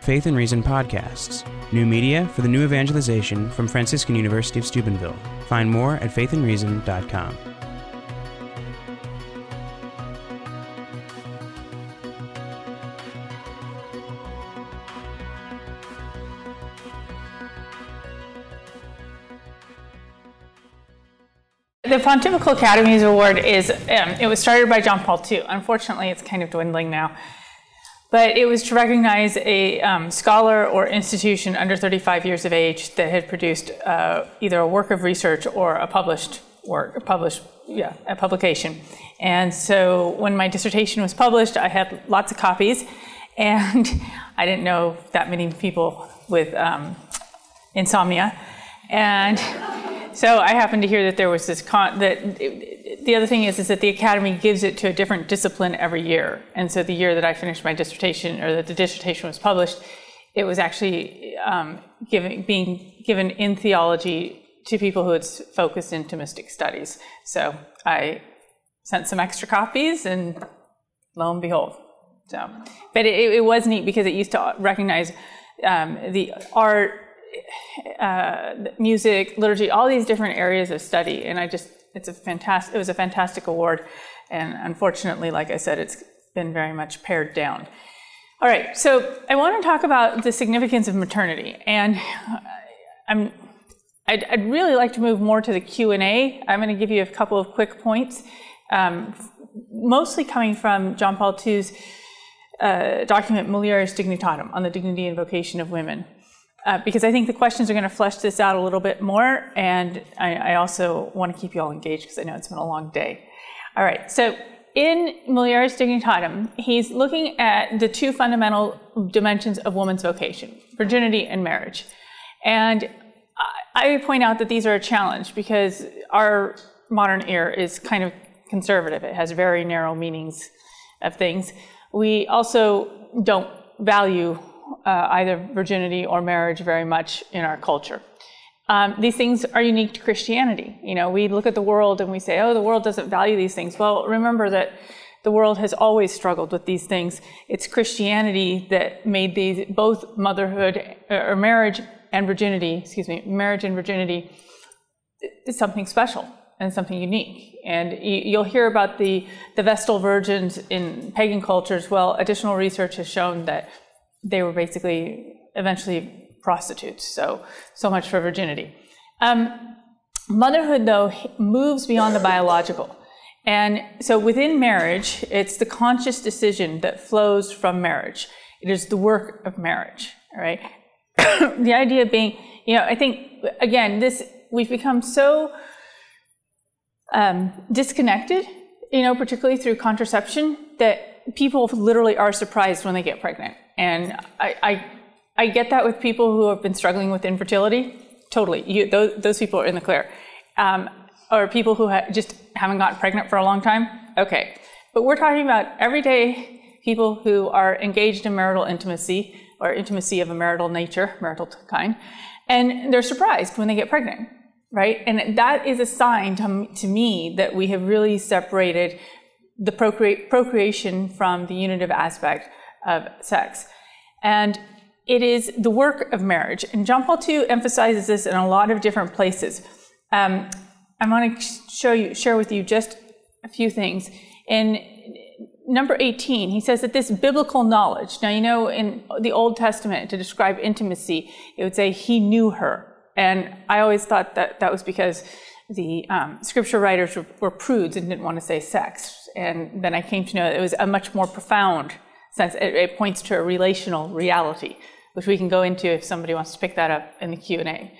Faith and Reason podcasts, new media for the new evangelization from Franciscan University of Steubenville. Find more at faithandreason.com. The Pontifical Academies Award is, um, it was started by John Paul II. Unfortunately, it's kind of dwindling now. But it was to recognize a um, scholar or institution under 35 years of age that had produced uh, either a work of research or a published work, a published, yeah, a publication. And so when my dissertation was published, I had lots of copies, and I didn't know that many people with um, insomnia. And so I happened to hear that there was this con- that the other thing is is that the academy gives it to a different discipline every year. And so the year that I finished my dissertation or that the dissertation was published, it was actually um, given, being given in theology to people who had focused in Thomistic studies. So I sent some extra copies, and lo and behold. So, but it, it was neat because it used to recognize um, the art uh, music, liturgy, all these different areas of study. And I just, it's a fantastic, it was a fantastic award. And unfortunately, like I said, it's been very much pared down. All right, so I want to talk about the significance of maternity. And I'm, I'd, I'd really like to move more to the Q&A. I'm going to give you a couple of quick points, um, mostly coming from John Paul II's uh, document Mulieris Dignitatem on the dignity and vocation of women uh, because I think the questions are going to flesh this out a little bit more, and I, I also want to keep you all engaged because I know it's been a long day. All right, so in Mulieris Dignitatem, he's looking at the two fundamental dimensions of woman's vocation virginity and marriage. And I point out that these are a challenge because our modern ear is kind of conservative, it has very narrow meanings of things. We also don't value uh, either virginity or marriage very much in our culture. Um, these things are unique to Christianity. You know, we look at the world and we say, oh, the world doesn't value these things. Well, remember that the world has always struggled with these things. It's Christianity that made these both motherhood uh, or marriage and virginity, excuse me, marriage and virginity something special and something unique. And you'll hear about the, the Vestal virgins in pagan cultures. Well, additional research has shown that they were basically eventually prostitutes. So, so much for virginity. Um, motherhood, though, moves beyond the biological. And so within marriage, it's the conscious decision that flows from marriage. It is the work of marriage, right? the idea being, you know, I think, again, this, we've become so um, disconnected, you know, particularly through contraception, that people literally are surprised when they get pregnant. And I, I, I get that with people who have been struggling with infertility. Totally. You, those, those people are in the clear. Um, or people who ha- just haven't gotten pregnant for a long time. Okay. But we're talking about everyday people who are engaged in marital intimacy or intimacy of a marital nature, marital kind, and they're surprised when they get pregnant, right? And that is a sign to, to me that we have really separated the procre- procreation from the unitive aspect of sex. And it is the work of marriage. And John Paul II emphasizes this in a lot of different places. Um, I want to show you, share with you just a few things. In number 18, he says that this biblical knowledge, now you know in the Old Testament to describe intimacy, it would say he knew her. And I always thought that that was because the um, scripture writers were, were, prudes and didn't want to say sex. And then I came to know it was a much more profound sense. It, it, points to a relational reality, which we can go into if somebody wants to pick that up in the Q&A.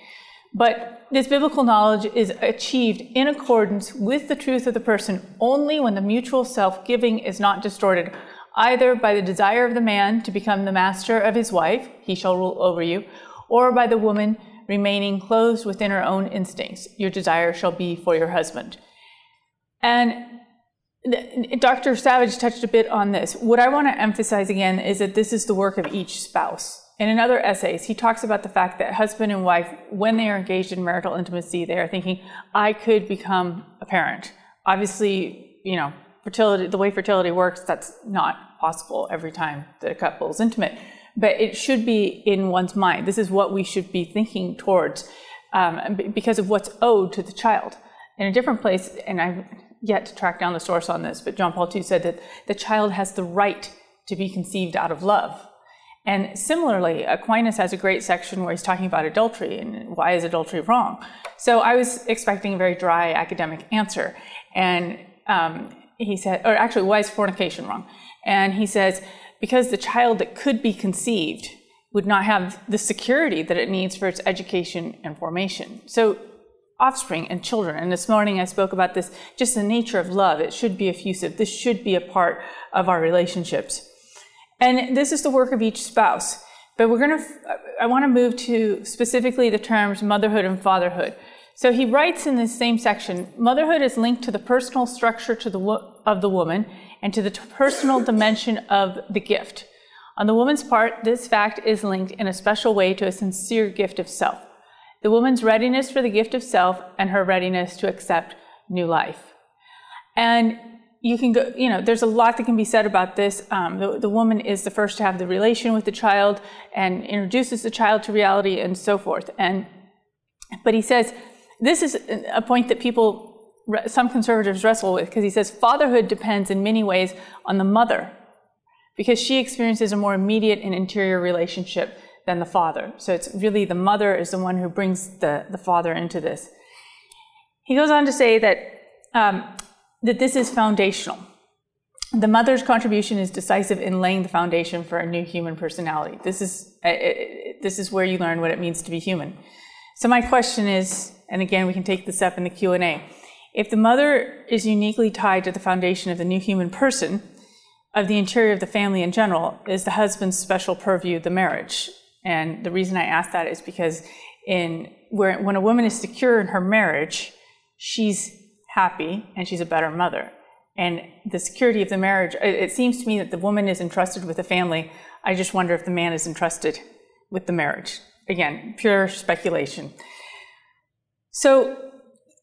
But this biblical knowledge is achieved in accordance with the truth of the person only when the mutual self-giving is not distorted either by the desire of the man to become the master of his wife, he shall rule over you, or by the woman remaining closed within her own instincts, your desire shall be for your husband. And Dr. Savage touched a bit on this. What I want to emphasize again is that this is the work of each spouse. And in other essays, he talks about the fact that husband and wife, when they are engaged in marital intimacy, they are thinking, I could become a parent. Obviously, you know, fertility, the way fertility works, that's not possible every time that a couple is intimate. but it should be in one's mind. This is what we should be thinking towards um, because of what's owed to the child. In a different place, and I've yet to track down the source on this, but John Paul II said that the child has the right to be conceived out of love. And similarly, Aquinas has a great section where he's talking about adultery and why is adultery wrong. So I was expecting a very dry academic answer. And um, he said, or actually, why is fornication wrong? And he says, because the child that could be conceived would not have the security that it needs for its education and formation. So, offspring and children, and this morning I spoke about this just the nature of love. It should be effusive, this should be a part of our relationships. And this is the work of each spouse. But we're going to, I want to move to specifically the terms motherhood and fatherhood. So he writes in this same section motherhood is linked to the personal structure to the, of the woman and to the personal dimension of the gift. On the woman's part, this fact is linked in a special way to a sincere gift of self. The woman's readiness for the gift of self and her readiness to accept new life. And you can go, you know, there's a lot that can be said about this. Um, the, the woman is the first to have the relation with the child and introduces the child to reality and so forth. And, but he says, this is a point that people some conservatives wrestle with because he says fatherhood depends in many ways on the mother because she experiences a more immediate and interior relationship than the father. So it's really the mother is the one who brings the, the father into this. He goes on to say that, um, that this is foundational. The mother's contribution is decisive in laying the foundation for a new human personality. This is, uh, this is where you learn what it means to be human. So my question is, and again, we can take this up in the Q&A. If the mother is uniquely tied to the foundation of the new human person, of the interior of the family in general, is the husband's special purview the marriage? And the reason I ask that is because in where when a woman is secure in her marriage, she's happy and she's a better mother. And the security of the marriage, it seems to me that the woman is entrusted with the family. I just wonder if the man is entrusted with the marriage. Again, pure speculation. So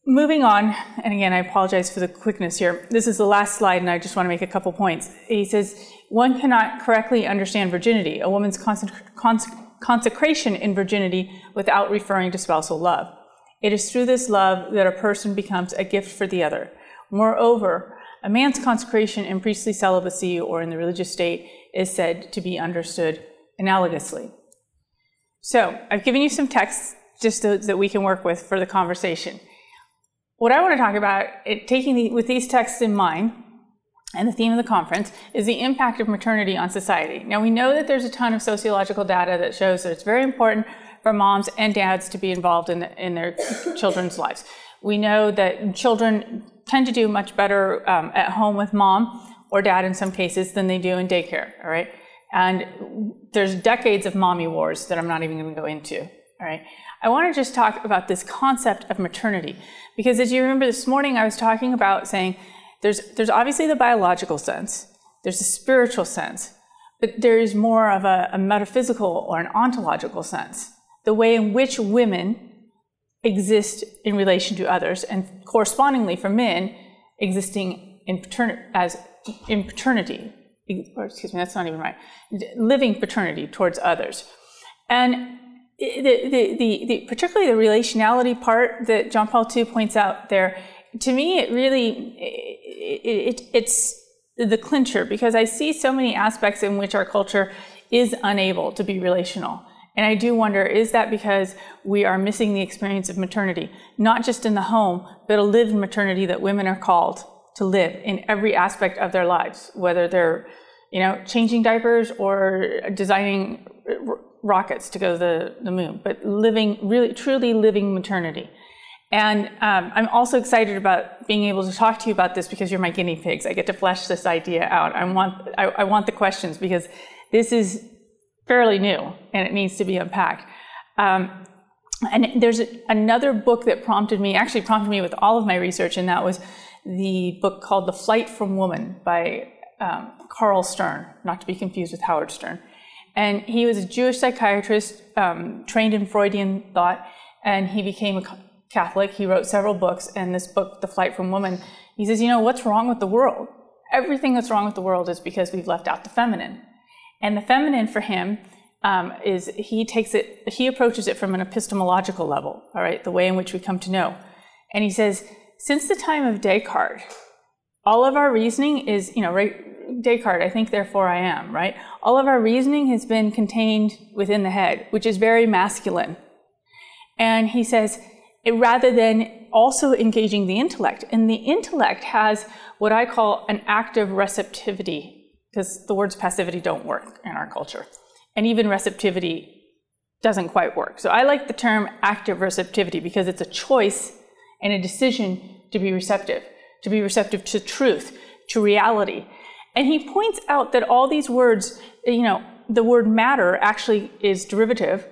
Moving on, and again, I apologize for the quickness here. This is the last slide, and I just want to make a couple points. He says, one cannot correctly understand virginity, a woman's consecration in virginity, without referring to spousal love. It is through this love that a person becomes a gift for the other. Moreover, a man's consecration in priestly celibacy or in the religious state is said to be understood analogously. So, I've given you some texts just so that we can work with for the conversation what I want to talk about, it, taking the, with these texts in mind, and the theme of the conference is the impact of maternity on society. Now, we know that there's a ton of sociological data that shows that it's very important for moms and dads to be involved in, in their children's lives. We know that children tend to do much better um, at home with mom or dad in some cases than they do in daycare, all right? And there's decades of mommy wars that I'm not even going to go into, all right? I want to just talk about this concept of maternity because as you remember this morning, I was talking about saying there's, there's obviously the biological sense, there's a spiritual sense, but there is more of a, a metaphysical or an ontological sense. The way in which women exist in relation to others, and correspondingly for men, existing in paternity, as in paternity, or excuse me, that's not even right, living paternity towards others. And the, the, the, the, particularly the relationality part that John Paul II points out there, to me, it really, it, it, it's the clincher because I see so many aspects in which our culture is unable to be relational. And I do wonder, is that because we are missing the experience of maternity, not just in the home, but a lived maternity that women are called to live in every aspect of their lives, whether they're, you know, changing diapers or designing rockets to go to the, the moon, but living, really, truly living maternity. And um, I'm also excited about being able to talk to you about this because you're my guinea pigs. I get to flesh this idea out. I want, I, I want the questions because this is fairly new and it needs to be unpacked. Um, and there's another book that prompted me, actually prompted me with all of my research, and that was the book called The Flight from Woman by um, Karl Stern, not to be confused with Howard Stern. And he was a Jewish psychiatrist um, trained in Freudian thought, and he became a Catholic. He wrote several books, and this book, The Flight from Woman, he says, you know, what's wrong with the world? Everything that's wrong with the world is because we've left out the feminine. And the feminine for him um, is he takes it, he approaches it from an epistemological level, all right, the way in which we come to know. And he says, since the time of Descartes, all of our reasoning is, you know, right, Descartes, I think, therefore I am, right? All of our reasoning has been contained within the head, which is very masculine. And he says, rather than also engaging the intellect, and the intellect has what I call an active receptivity, because the words passivity don't work in our culture. And even receptivity doesn't quite work. So I like the term active receptivity because it's a choice and a decision to be receptive, to be receptive to truth, to reality. And he points out that all these words, you know, the word matter actually is derivative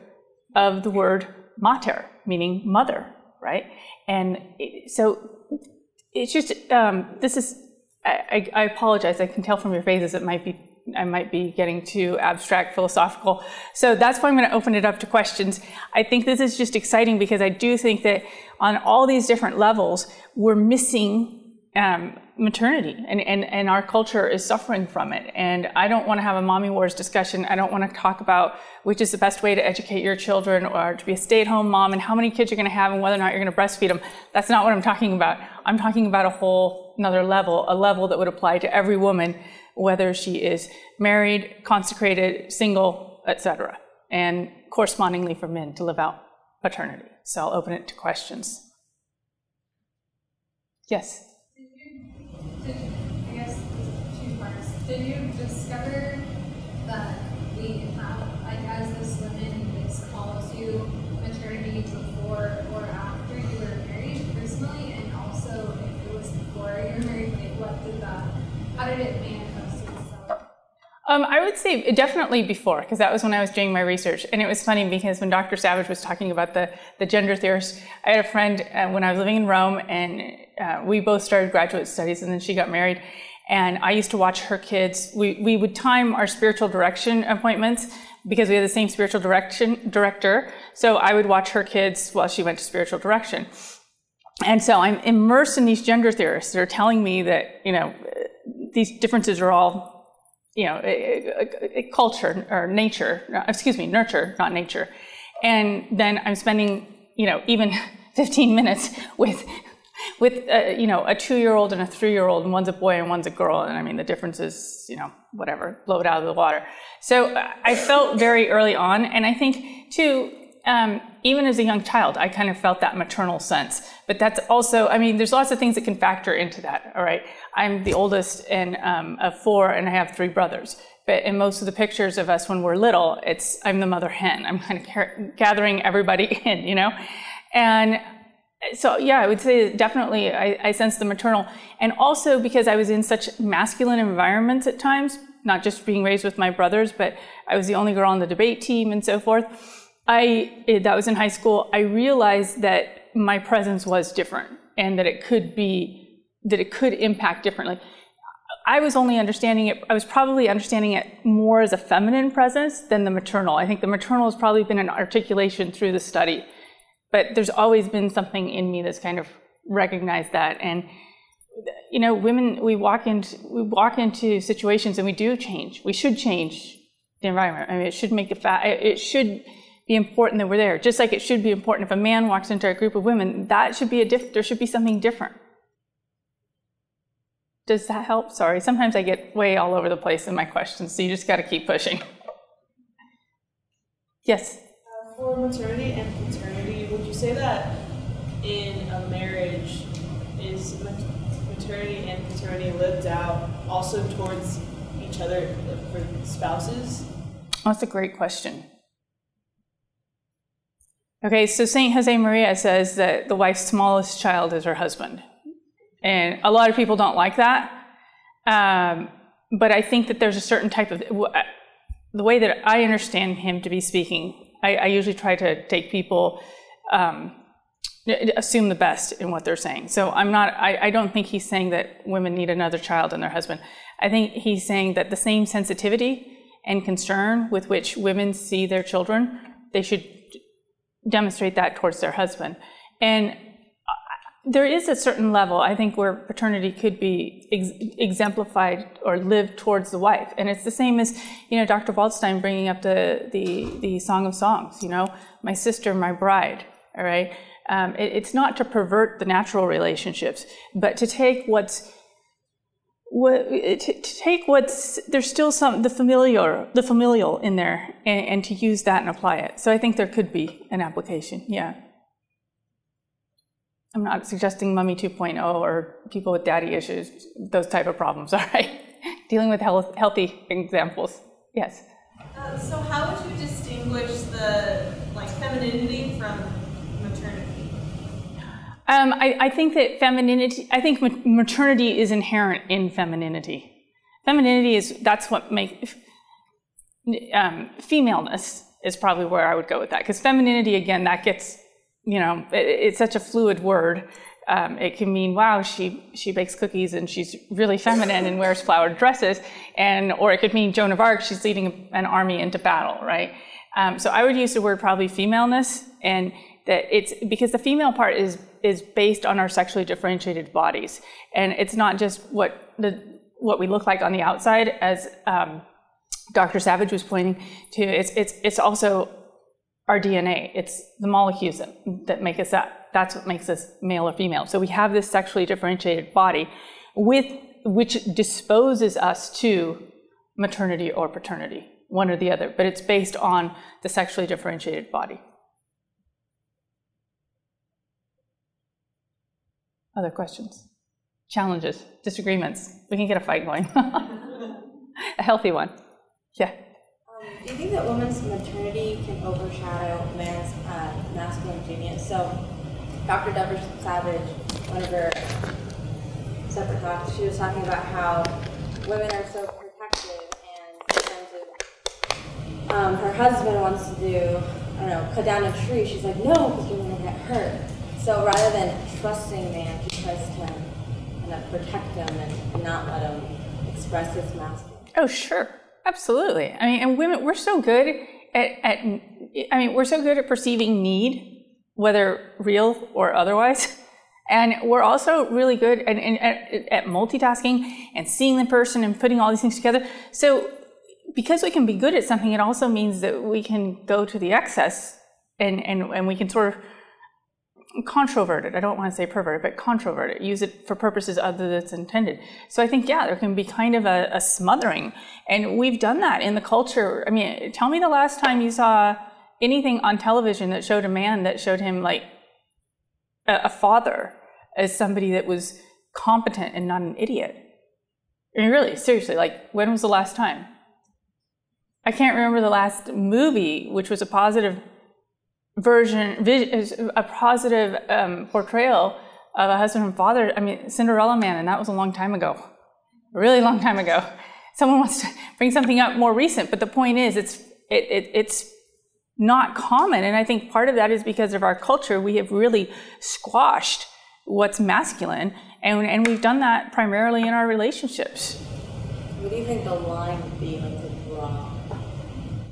of the word mater, meaning mother, right? And so it's just, um, this is, I, I, apologize, I can tell from your faces it might be, I might be getting too abstract, philosophical. So that's why I'm going to open it up to questions. I think this is just exciting because I do think that on all these different levels, we're missing um, maternity and, and, and our culture is suffering from it. And I don't want to have a mommy wars discussion. I don't want to talk about which is the best way to educate your children or to be a stay at home mom and how many kids you're going to have and whether or not you're going to breastfeed them. That's not what I'm talking about. I'm talking about a whole another level, a level that would apply to every woman, whether she is married, consecrated, single, etc. And correspondingly for men to live out paternity. So I'll open it to questions. Yes. Did you discover that we have, um, like, as this woman, this call to maternity before or after you were married personally, and also if it was before you were married, like, what did that, how did it itself? Um, I would say definitely before, because that was when I was doing my research. And it was funny because when Dr. Savage was talking about the, the gender theorists, I had a friend uh, when I was living in Rome, and uh, we both started graduate studies, and then she got married. And I used to watch her kids. We, we would time our spiritual direction appointments because we had the same spiritual direction director. So I would watch her kids while she went to spiritual direction. And so I'm immersed in these gender theorists that are telling me that, you know, these differences are all, you know, a, a, a culture or nature, excuse me, nurture, not nature. And then I'm spending, you know, even 15 minutes with with uh, you know a two-year-old and a three-year-old, and one's a boy and one's a girl, and I mean the difference is you know whatever, blow it out of the water. So I felt very early on, and I think too. Um, even as a young child, I kind of felt that maternal sense. But that's also, I mean, there's lots of things that can factor into that. All right, I'm the oldest and um, of four, and I have three brothers. But in most of the pictures of us when we're little, it's I'm the mother hen. I'm kind of gathering everybody in, you know, and so yeah, I would say definitely I, I sense the maternal, and also because I was in such masculine environments at times, not just being raised with my brothers, but I was the only girl on the debate team and so forth. I that was in high school. I realized that my presence was different, and that it could be that it could impact differently. I was only understanding it. I was probably understanding it more as a feminine presence than the maternal. I think the maternal has probably been an articulation through the study but there's always been something in me that's kind of recognized that. And you know, women, we walk into we walk into situations and we do change. We should change the environment. I mean, it should make the fa- it should be important that we're there. Just like it should be important if a man walks into a group of women, that should be a diff- there should be something different. Does that help? Sorry, sometimes I get way all over the place in my questions, so you just got to keep pushing. yes. Uh, for maternity and paternity, would you say that in a marriage is maternity and paternity lived out also towards each other for spouses? That's a great question. Okay, so St. Josemaría says that the wife's smallest child is her husband. And a lot of people don't like that. Um, but I think that there's a certain type of, the way that I understand him to be speaking, I, I usually try to take people um, assume the best in what they're saying. So I'm not, I, I, don't think he's saying that women need another child and their husband. I think he's saying that the same sensitivity and concern with which women see their children, they should demonstrate that towards their husband. And there is a certain level, I think, where paternity could be ex- exemplified or lived towards the wife, and it's the same as you know Dr. Waldstein bringing up the the the Song of Songs. You know, my sister, my bride. All right, um, it, it's not to pervert the natural relationships, but to take what's what, to, to take what's there's still some the familiar the familial in there and, and to use that and apply it. So I think there could be an application. Yeah. I'm not suggesting mummy 2.0 or people with daddy issues, those type of problems, all right? Dealing with health, healthy examples. Yes. Uh, so how would you distinguish the like femininity from? Um, I, I, think that femininity, I think maternity is inherent in femininity. Femininity is, that's what makes, um, femaleness is probably where I would go with that. Because femininity, again, that gets you know, it, it's such a fluid word. Um, it can mean, wow, she, she bakes cookies and she's really feminine and wears flowered dresses. And, or it could mean Joan of Arc, she's leading an army into battle, right? Um, so I would use the word probably femaleness and that it's because the female part is, is based on our sexually differentiated bodies. And it's not just what the, what we look like on the outside as, um, Dr. Savage was pointing to, it's, it's, it's also our DNA. It's the molecules that, that make us up. That's what makes us male or female. So we have this sexually differentiated body with which disposes us to maternity or paternity, one or the other, but it's based on the sexually differentiated body. Other questions? Challenges? Disagreements? We can get a fight going. a healthy one. Yeah. Do you think that women's maternity can overshadow man's uh, masculine genius? So, Dr. Deborah Savage, one of her separate talks, she was talking about how women are so protective and sometimes if um, her husband wants to do, I don't know, cut down a tree, she's like, no, because you're going to get hurt. So rather than trusting man, tries to kind of protect him and not let him express his masculine. Oh, sure. Absolutely. I mean, and women, we're so good at, at, I mean, we're so good at perceiving need, whether real or otherwise. And we're also really good at, at, at multitasking and seeing the person and putting all these things together. So, because we can be good at something, it also means that we can go to the excess and, and, and we can sort of controverted. I don't want to say perverted, but controverted. Use it for purposes other than it's intended. So I think, yeah, there can be kind of a, a, smothering. And we've done that in the culture. I mean, tell me the last time you saw anything on television that showed a man that showed him like a, a father as somebody that was competent and not an idiot. I mean, really, seriously, like, when was the last time? I can't remember the last movie which was a positive version, a positive um, portrayal of a husband and father. I mean, Cinderella Man, and that was a long time ago, a really long time ago. Someone wants to bring something up more recent, but the point is, it's it, it, it's not common, and I think part of that is because of our culture. We have really squashed what's masculine, and and we've done that primarily in our relationships. What do you think the line would be like to draw?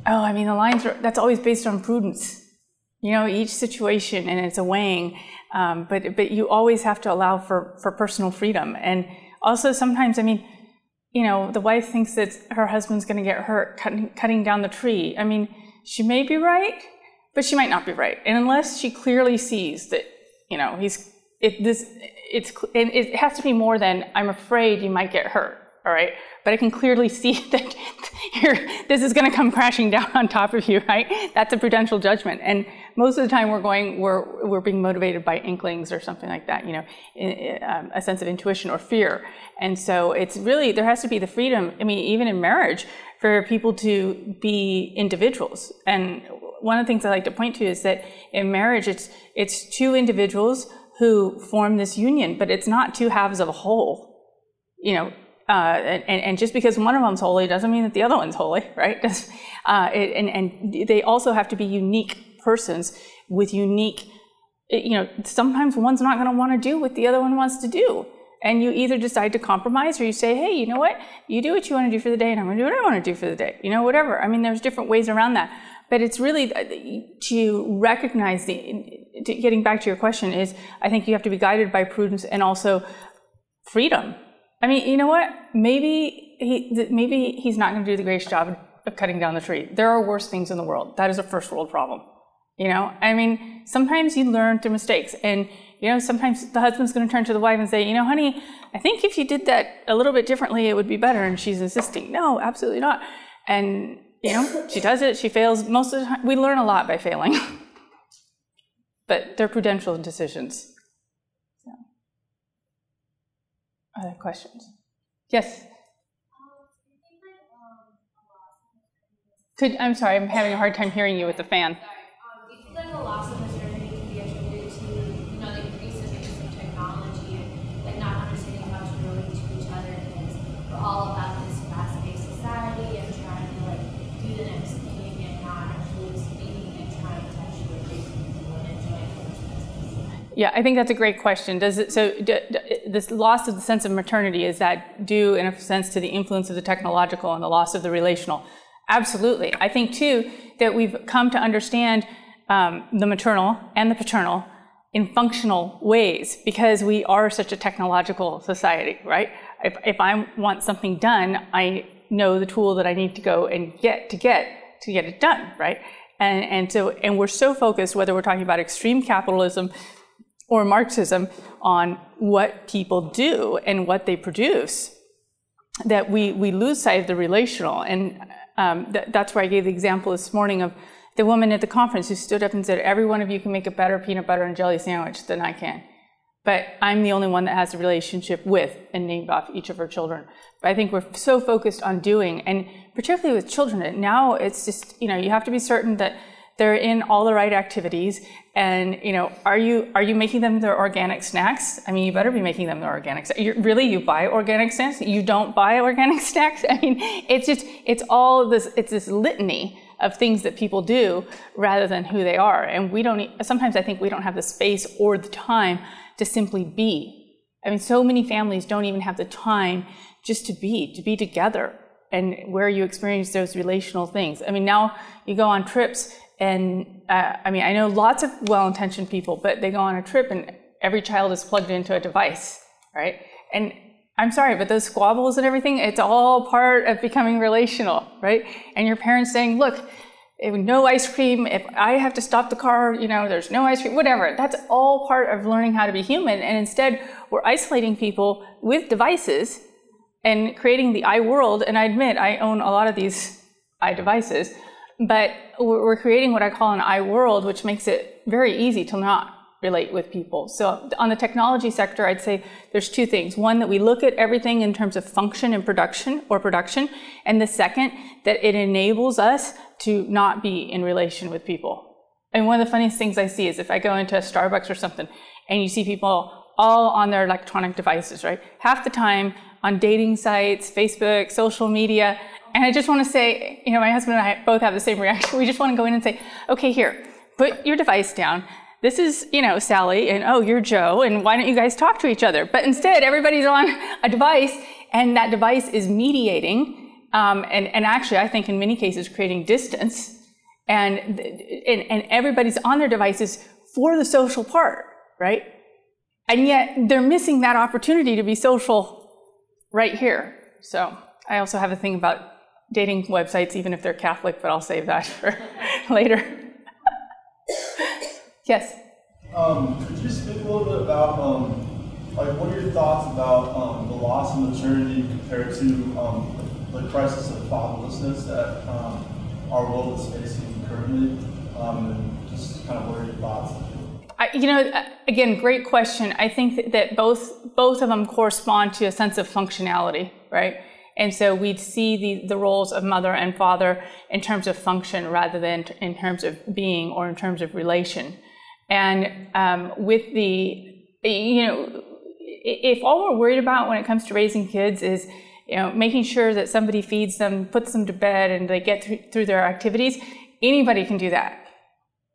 Oh, I mean, the lines are that's always based on prudence you know each situation and it's a weighing um, but but you always have to allow for for personal freedom and also sometimes i mean you know the wife thinks that her husband's going to get hurt cutting, cutting down the tree i mean she may be right but she might not be right and unless she clearly sees that you know he's it this it's it has to be more than i'm afraid you might get hurt all right but I can clearly see that this is going to come crashing down on top of you, right? That's a prudential judgment. And most of the time we're going, we're, we're being motivated by inklings or something like that, you know, um, a sense of intuition or fear. And so it's really, there has to be the freedom, I mean, even in marriage, for people to be individuals. And one of the things I like to point to is that in marriage, it's, it's two individuals who form this union, but it's not two halves of a whole. You know, uh, and, and, just because one of them's holy doesn't mean that the other one's holy, right? uh, and, and they also have to be unique persons with unique, you know, sometimes one's not going to want to do what the other one wants to do. And you either decide to compromise or you say, hey, you know what? You do what you want to do for the day and I'm going to do what I want to do for the day. You know, whatever. I mean, there's different ways around that. But it's really uh, to recognize the, getting back to your question is, I think you have to be guided by prudence and also freedom. I mean, you know what? Maybe he, maybe he's not going to do the greatest job of cutting down the tree. There are worse things in the world. That is a first world problem. You know, I mean, sometimes you learn through mistakes, and you know, sometimes the husband's going to turn to the wife and say, you know, honey, I think if you did that a little bit differently, it would be better. And she's insisting, no, absolutely not. And you know, she does it. She fails most of the time. We learn a lot by failing, but they're prudential decisions. So. Other questions? Yes. Could I'm sorry, I'm having a hard time hearing you with the fan. A loss of can be attributed to, you know, the of technology and not understanding how to relate to each other because we're all about this fast-paced society and trying to like do the next thing and not actually speaking and trying to touch the people and those Yeah, I think that's a great question. Does it so? This loss of the sense of maternity is that due, in a sense, to the influence of the technological and the loss of the relational? Absolutely. I think too that we've come to understand um, the maternal and the paternal in functional ways because we are such a technological society, right? If, if I want something done, I know the tool that I need to go and get to get to get it done, right? And, and so, and we're so focused, whether we're talking about extreme capitalism or Marxism, on what people do and what they produce, that we, we lose sight of the relational. And um, th- that's where I gave the example this morning of the woman at the conference who stood up and said, Every one of you can make a better peanut butter and jelly sandwich than I can. But I'm the only one that has a relationship with and named off each of her children. But I think we're so focused on doing, and particularly with children, now it's just, you know, you have to be certain that they're in all the right activities and you know are you are you making them their organic snacks i mean you better be making them their organic snacks. Really you buy organic snacks you don't buy organic snacks i mean it's just it's all this it's this litany of things that people do rather than who they are. And we don't sometimes i think we don't have the space or the time to simply be. I mean so many families don't even have the time just to be to be together and where you experience those relational things. I mean now you go on trips and uh, I mean, I know lots of well intentioned people, but they go on a trip and every child is plugged into a device, right? And I'm sorry, but those squabbles and everything, it's all part of becoming relational, right? And your parents saying, look, no ice cream, if I have to stop the car, you know, there's no ice cream, whatever. That's all part of learning how to be human. And instead, we're isolating people with devices and creating the I world. And I admit, I own a lot of these I devices but we're creating what I call an I world, which makes it very easy to not relate with people. So on the technology sector, I'd say there's two things. One, that we look at everything in terms of function and production or production. And the second, that it enables us to not be in relation with people. And one of the funniest things I see is if I go into a Starbucks or something and you see people all on their electronic devices, right? Half the time on dating sites, Facebook, social media, and I just want to say, you know, my husband and I both have the same reaction. We just want to go in and say, okay, here, put your device down. This is, you know, Sally, and oh, you're Joe, and why don't you guys talk to each other? But instead, everybody's on a device, and that device is mediating, um, and, and actually, I think in many cases, creating distance. And, and, and everybody's on their devices for the social part, right? And yet, they're missing that opportunity to be social right here. So, I also have a thing about dating websites, even if they're Catholic, but I'll save that for later. yes. Um, could you speak a little bit about, um, like, what are your thoughts about um, the loss of maternity compared to um, the crisis of fatherlessness that um, our world is facing currently? Um, and just kind of what are your thoughts? I, you know, again, great question. I think that both both of them correspond to a sense of functionality, right? And so we'd see the, the roles of mother and father in terms of function rather than in terms of being or in terms of relation. And um, with the, you know, if all we're worried about when it comes to raising kids is, you know, making sure that somebody feeds them, puts them to bed, and they get through, through their activities, anybody can do that.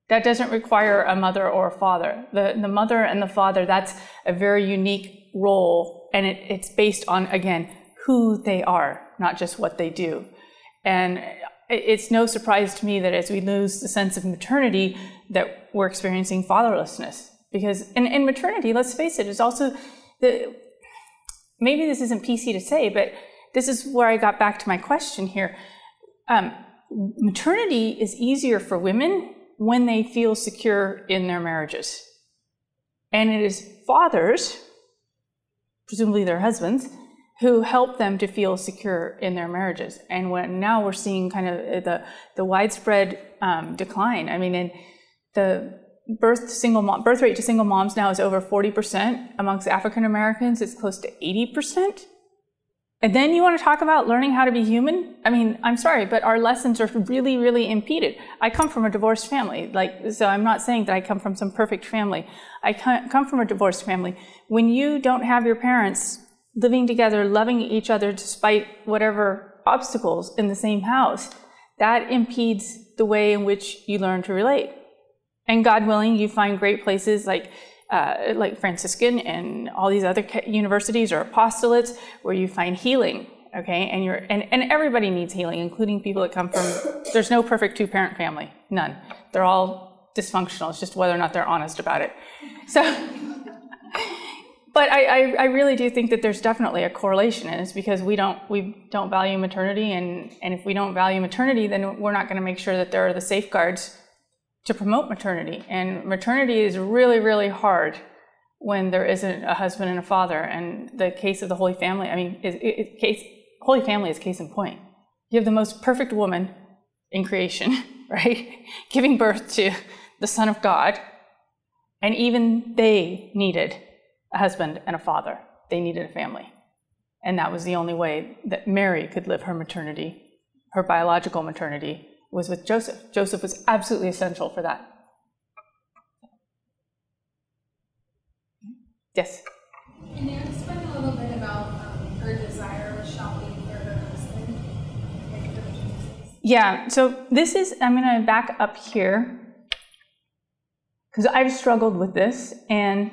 That doesn't require a mother or a father. The, the mother and the father, that's a very unique role, and it, it's based on, again, who they are, not just what they do. And it's no surprise to me that as we lose the sense of maternity, that we're experiencing fatherlessness. Because, and, maternity, let's face it, is also the, maybe this isn't PC to say, but this is where I got back to my question here. Um, maternity is easier for women when they feel secure in their marriages. And it is fathers, presumably their husbands, who help them to feel secure in their marriages. And when now we're seeing kind of the, the widespread um, decline. I mean, in the birth single mom, birth rate to single moms now is over 40%. Amongst African Americans, it's close to 80%. And then you want to talk about learning how to be human? I mean, I'm sorry, but our lessons are really, really impeded. I come from a divorced family, like, so I'm not saying that I come from some perfect family. I come from a divorced family. When you don't have your parents living together, loving each other despite whatever obstacles in the same house, that impedes the way in which you learn to relate. And God willing, you find great places like uh, like Franciscan and all these other universities or apostolates where you find healing. Okay, and you're and, and everybody needs healing, including people that come from. There's no perfect two parent family, none. They're all dysfunctional. It's just whether or not they're honest about it. So, but I, I, I really do think that there's definitely a correlation, and it's because we don't we don't value maternity, and and if we don't value maternity, then we're not going to make sure that there are the safeguards to promote maternity. And maternity is really, really hard when there isn't a husband and a father. And the case of the Holy Family, I mean, it, it, case, Holy Family is case in point. You have the most perfect woman in creation, right? Giving birth to the Son of God. And even they needed a husband and a father. They needed a family. And that was the only way that Mary could live her maternity, her biological maternity, was with Joseph. Joseph was absolutely essential for that. Yes? Can you explain a little bit about um, her desire with shopping for her husband? Yeah, so this is, I'm going to back up here because I've struggled with this. And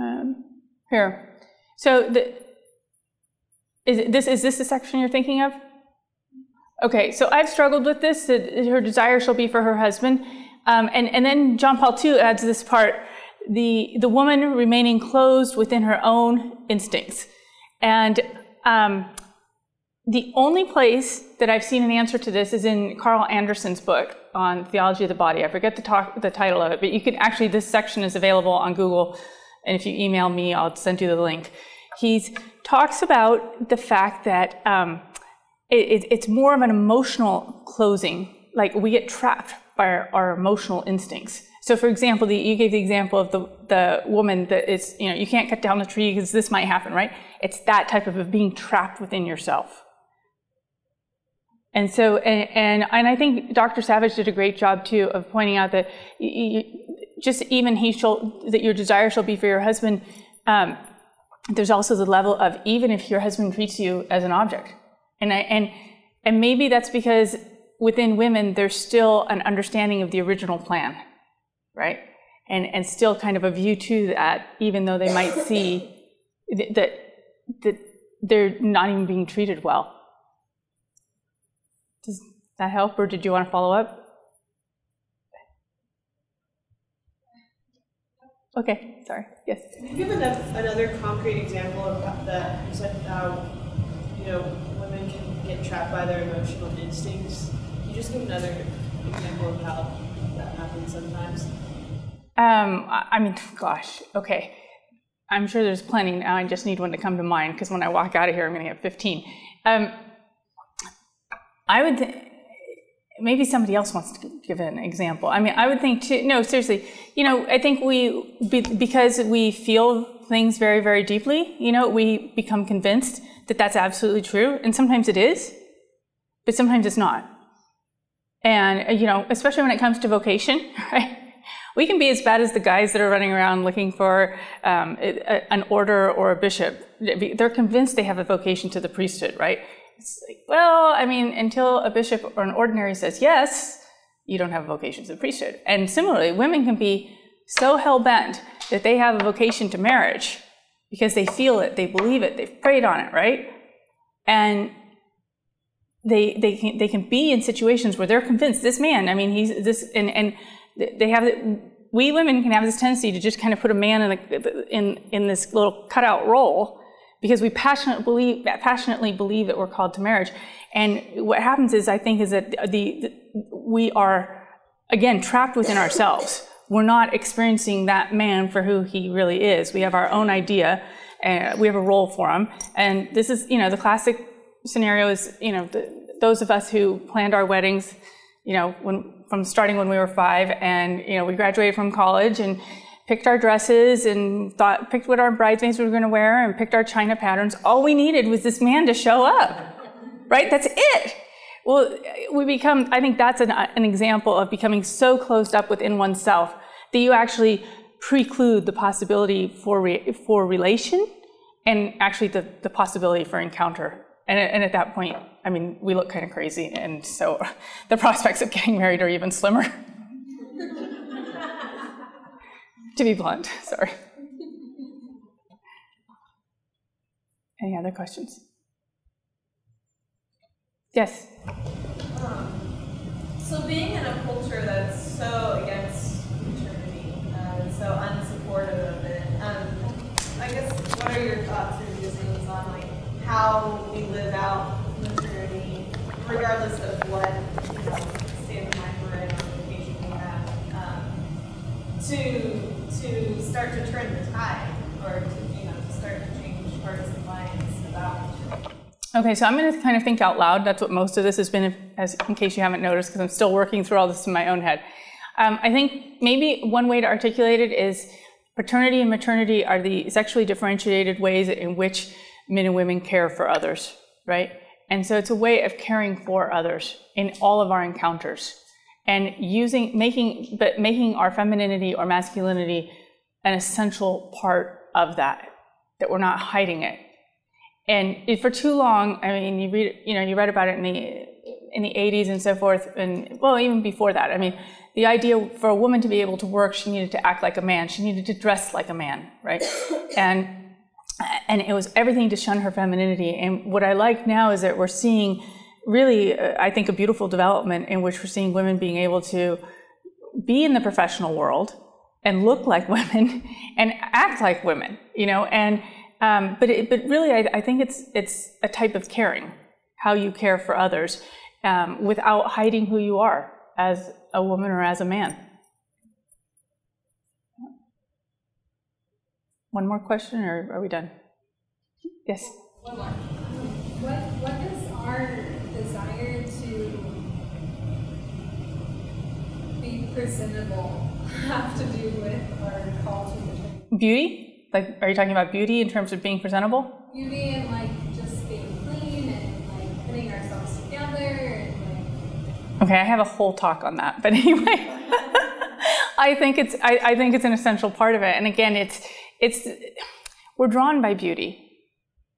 um, here. So the, is this, is this the section you're thinking of? Okay, so I've struggled with this. Her desire shall be for her husband. Um, and, and then John Paul II adds this part the, the woman remaining closed within her own instincts. And um, the only place that I've seen an answer to this is in Carl Anderson's book on theology of the body. I forget the, talk, the title of it, but you can actually, this section is available on Google. And if you email me, I'll send you the link. He talks about the fact that um, it, it's more of an emotional closing. Like we get trapped by our, our emotional instincts. So, for example, the, you gave the example of the, the woman that is, you know, you can't cut down the tree because this might happen, right? It's that type of, of being trapped within yourself. And so, and, and, and, I think Dr. Savage did a great job too of pointing out that you, just even he shall, that your desire shall be for your husband. Um, there's also the level of even if your husband treats you as an object, and I, and and maybe that's because within women there's still an understanding of the original plan, right? And and still kind of a view to that, even though they might see that that they're not even being treated well. Does that help, or did you want to follow up? Okay, sorry. Yes. Can you give another concrete example of that? You said how you know women can get trapped by their emotional instincts. Can you just give another example of how that happens sometimes? Um, I mean, gosh, okay. I'm sure there's plenty now. I just need one to come to mind because when I walk out of here, I'm going to get 15. Um, I would th- maybe somebody else wants to give an example. I mean, I would think too. No, seriously. You know, I think we because we feel things very, very deeply. You know, we become convinced that that's absolutely true. And sometimes it is, but sometimes it's not. And, uh, you know, especially when it comes to vocation, right? We can be as bad as the guys that are running around looking for um, a, an order or a bishop. They're convinced they have a vocation to the priesthood, right? It's like, well, I mean, until a bishop or an ordinary says yes, you don't have a vocation to the priesthood. And similarly, women can be so hell bent that they have a vocation to marriage because they feel it, they believe it, they've prayed on it, right? And they they can they can be in situations where they're convinced this man. I mean, he's this and and they have we women can have this tendency to just kind of put a man in a, in in this little cutout role because we passionately believe passionately believe that we're called to marriage. And what happens is, I think, is that the, the we are again trapped within ourselves. We're not experiencing that man for who he really is. We have our own idea. and we have a role for him, and this is, you know, the classic scenario is, you know, the, those of us who planned our weddings, you know, when, from starting when we were five, and you know, we graduated from college and picked our dresses and thought, picked what our bridesmaids were going to wear and picked our china patterns. All we needed was this man to show up, right? That's it. Well, we become, I think that's an, an example of becoming so closed up within oneself that you actually preclude the possibility for, re, for relation and actually the, the possibility for encounter. And, and at that point, I mean, we look kind of crazy, and so the prospects of getting married are even slimmer. To be blunt, sorry. Any other questions? Yes. Um, so being in a culture that's so against maternity, uh, so unsupportive of it, um, I guess what are your thoughts or musings on like how we live out maternity, regardless of what you know, state of mind we're in or location we have, um, to to start to turn the tide or to you know to start to change hearts and minds about Okay, so I'm going to kind of think out loud. That's what most of this has been, as in case you haven't noticed, because I'm still working through all this in my own head. Um, I think maybe one way to articulate it is paternity and maternity are the sexually differentiated ways in which men and women care for others, right? And so it's a way of caring for others in all of our encounters and using, making, but making our femininity or masculinity an essential part of that, that we're not hiding it and it, for too long, I mean, you read, you know, you read about it in the in the 80s and so forth, and well, even before that. I mean, the idea for a woman to be able to work, she needed to act like a man. She needed to dress like a man, right? and and it was everything to shun her femininity. And what I like now is that we're seeing really, uh, I think, a beautiful development in which we're seeing women being able to be in the professional world and look like women and act like women, you know, and um, but it, but really, I, I, think it's it's a type of caring, how you care for others, um, without hiding who you are as a woman or as a man. One more question, or are we done? Yes. One more. What what presentable have to do with our call to Beauty. Like, are you talking about beauty in terms of being presentable? Beauty and like just being clean and like putting ourselves together and like. Okay, I have a whole talk on that, but anyway, I think it's I, I think it's an essential part of it. And again, it's it's we're drawn by beauty,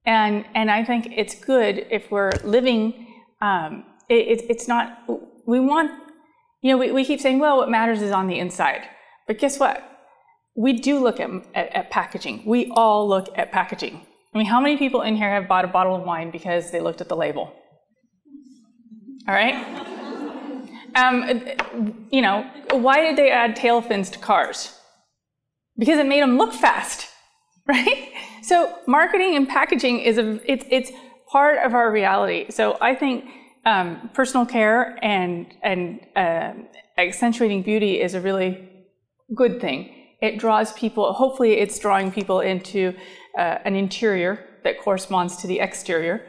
and and I think it's good if we're living. Um, it, it, it's not we want you know we, we keep saying well what matters is on the inside, but guess what? we do look at, at, at, packaging. We all look at packaging. I mean, how many people in here have bought a bottle of wine because they looked at the label? All right? Um, you know, why did they add tail fins to cars? Because it made them look fast, right? So marketing and packaging is a, it's, it's part of our reality. So I think um, personal care and, and uh, accentuating beauty is a really good thing it draws people, hopefully, it's drawing people into uh, an interior that corresponds to the exterior.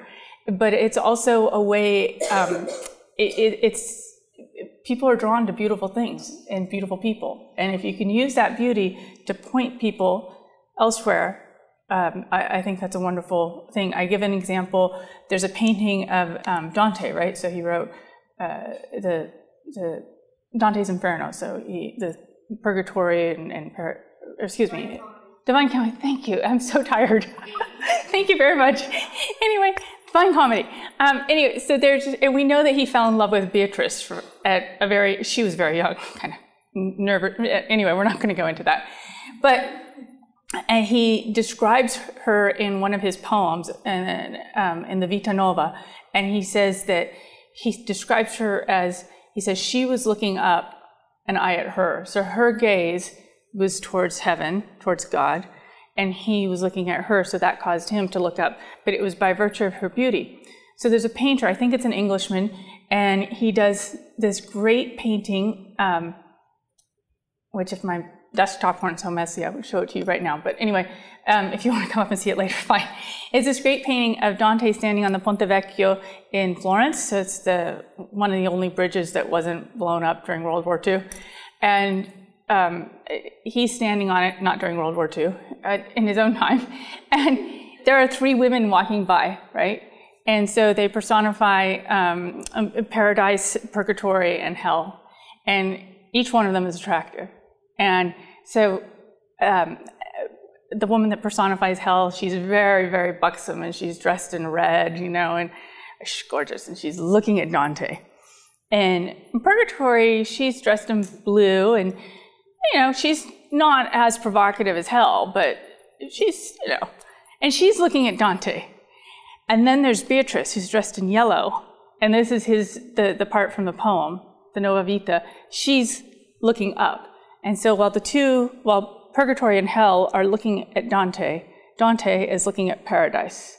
But it's also a way, um, it, it, it's, people are drawn to beautiful things and beautiful people. And if you can use that beauty to point people elsewhere, um, I, I, think that's a wonderful thing. I give an example. There's a painting of um, Dante, right? So he wrote uh, the, the Dante's Inferno. So he, the purgatory and, and excuse me, Divine Comedy. Thank you. I'm so tired. Thank you very much. Anyway, Divine Comedy. Um, anyway, so there's, and we know that he fell in love with Beatrice for, at a very, she was very young, kind of nervous. Anyway, we're not going to go into that. But and he describes her in one of his poems in, um, in the Vita Nova, and he says that he describes her as he says she was looking up and I at her. So her gaze was towards heaven, towards God, and he was looking at her, so that caused him to look up. But it was by virtue of her beauty. So there's a painter, I think it's an Englishman, and he does this great painting, um, which if my desktop weren't so messy, I would show it to you right now. But anyway, um, if you want to come up and see it later, fine. It's this great painting of Dante standing on the Ponte Vecchio in Florence. So it's the one of the only bridges that wasn't blown up during World War II, and um, he's standing on it, not during World War II, uh, in his own time, and there are three women walking by, right? And so they personify um, paradise, purgatory, and hell. And each one of them is attractive. And so um, the woman that personifies hell, she's very, very buxom and she's dressed in red, you know, and she's gorgeous. And she's looking at Dante. And in purgatory, she's dressed in blue and, you know, she's not as provocative as hell, but she's, you know, and she's looking at Dante. And then there's Beatrice, who's dressed in yellow. And this is his, the, the part from the poem, the Nova Vita. She's looking up. And so while the two, while purgatory and hell are looking at Dante, Dante is looking at paradise.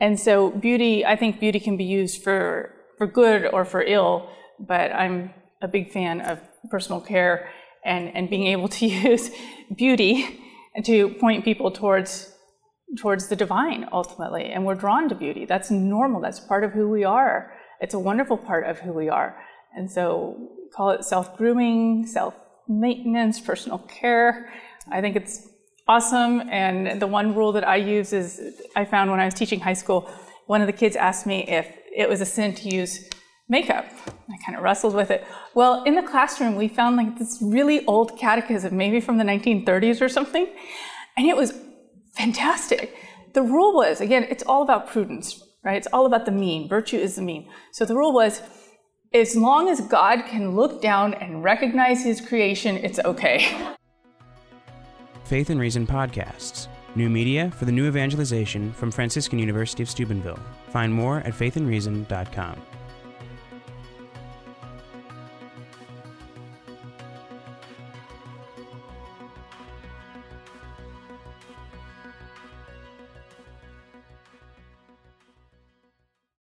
And so beauty, I think beauty can be used for, for good or for ill, but I'm a big fan of personal care and, and being able to use beauty to point people towards towards the divine ultimately. And we're drawn to beauty. That's normal. That's part of who we are. It's a wonderful part of who we are. And so call it self-grooming self maintenance, personal care. I think it's awesome. And the one rule that I use is I found when I was teaching high school, one of the kids asked me if it was a sin to use makeup. I kind of wrestled with it. Well, in the classroom, we found like this really old catechism, maybe from the 1930s or something, and it was fantastic. The rule was, again, it's all about prudence, right? It's all about the mean. Virtue is the mean. So the rule was as long as God can look down and recognize his creation, it's okay. Faith and Reason podcasts. New media for the new evangelization from Franciscan University of Steubenville. Find more at faithandreason.com.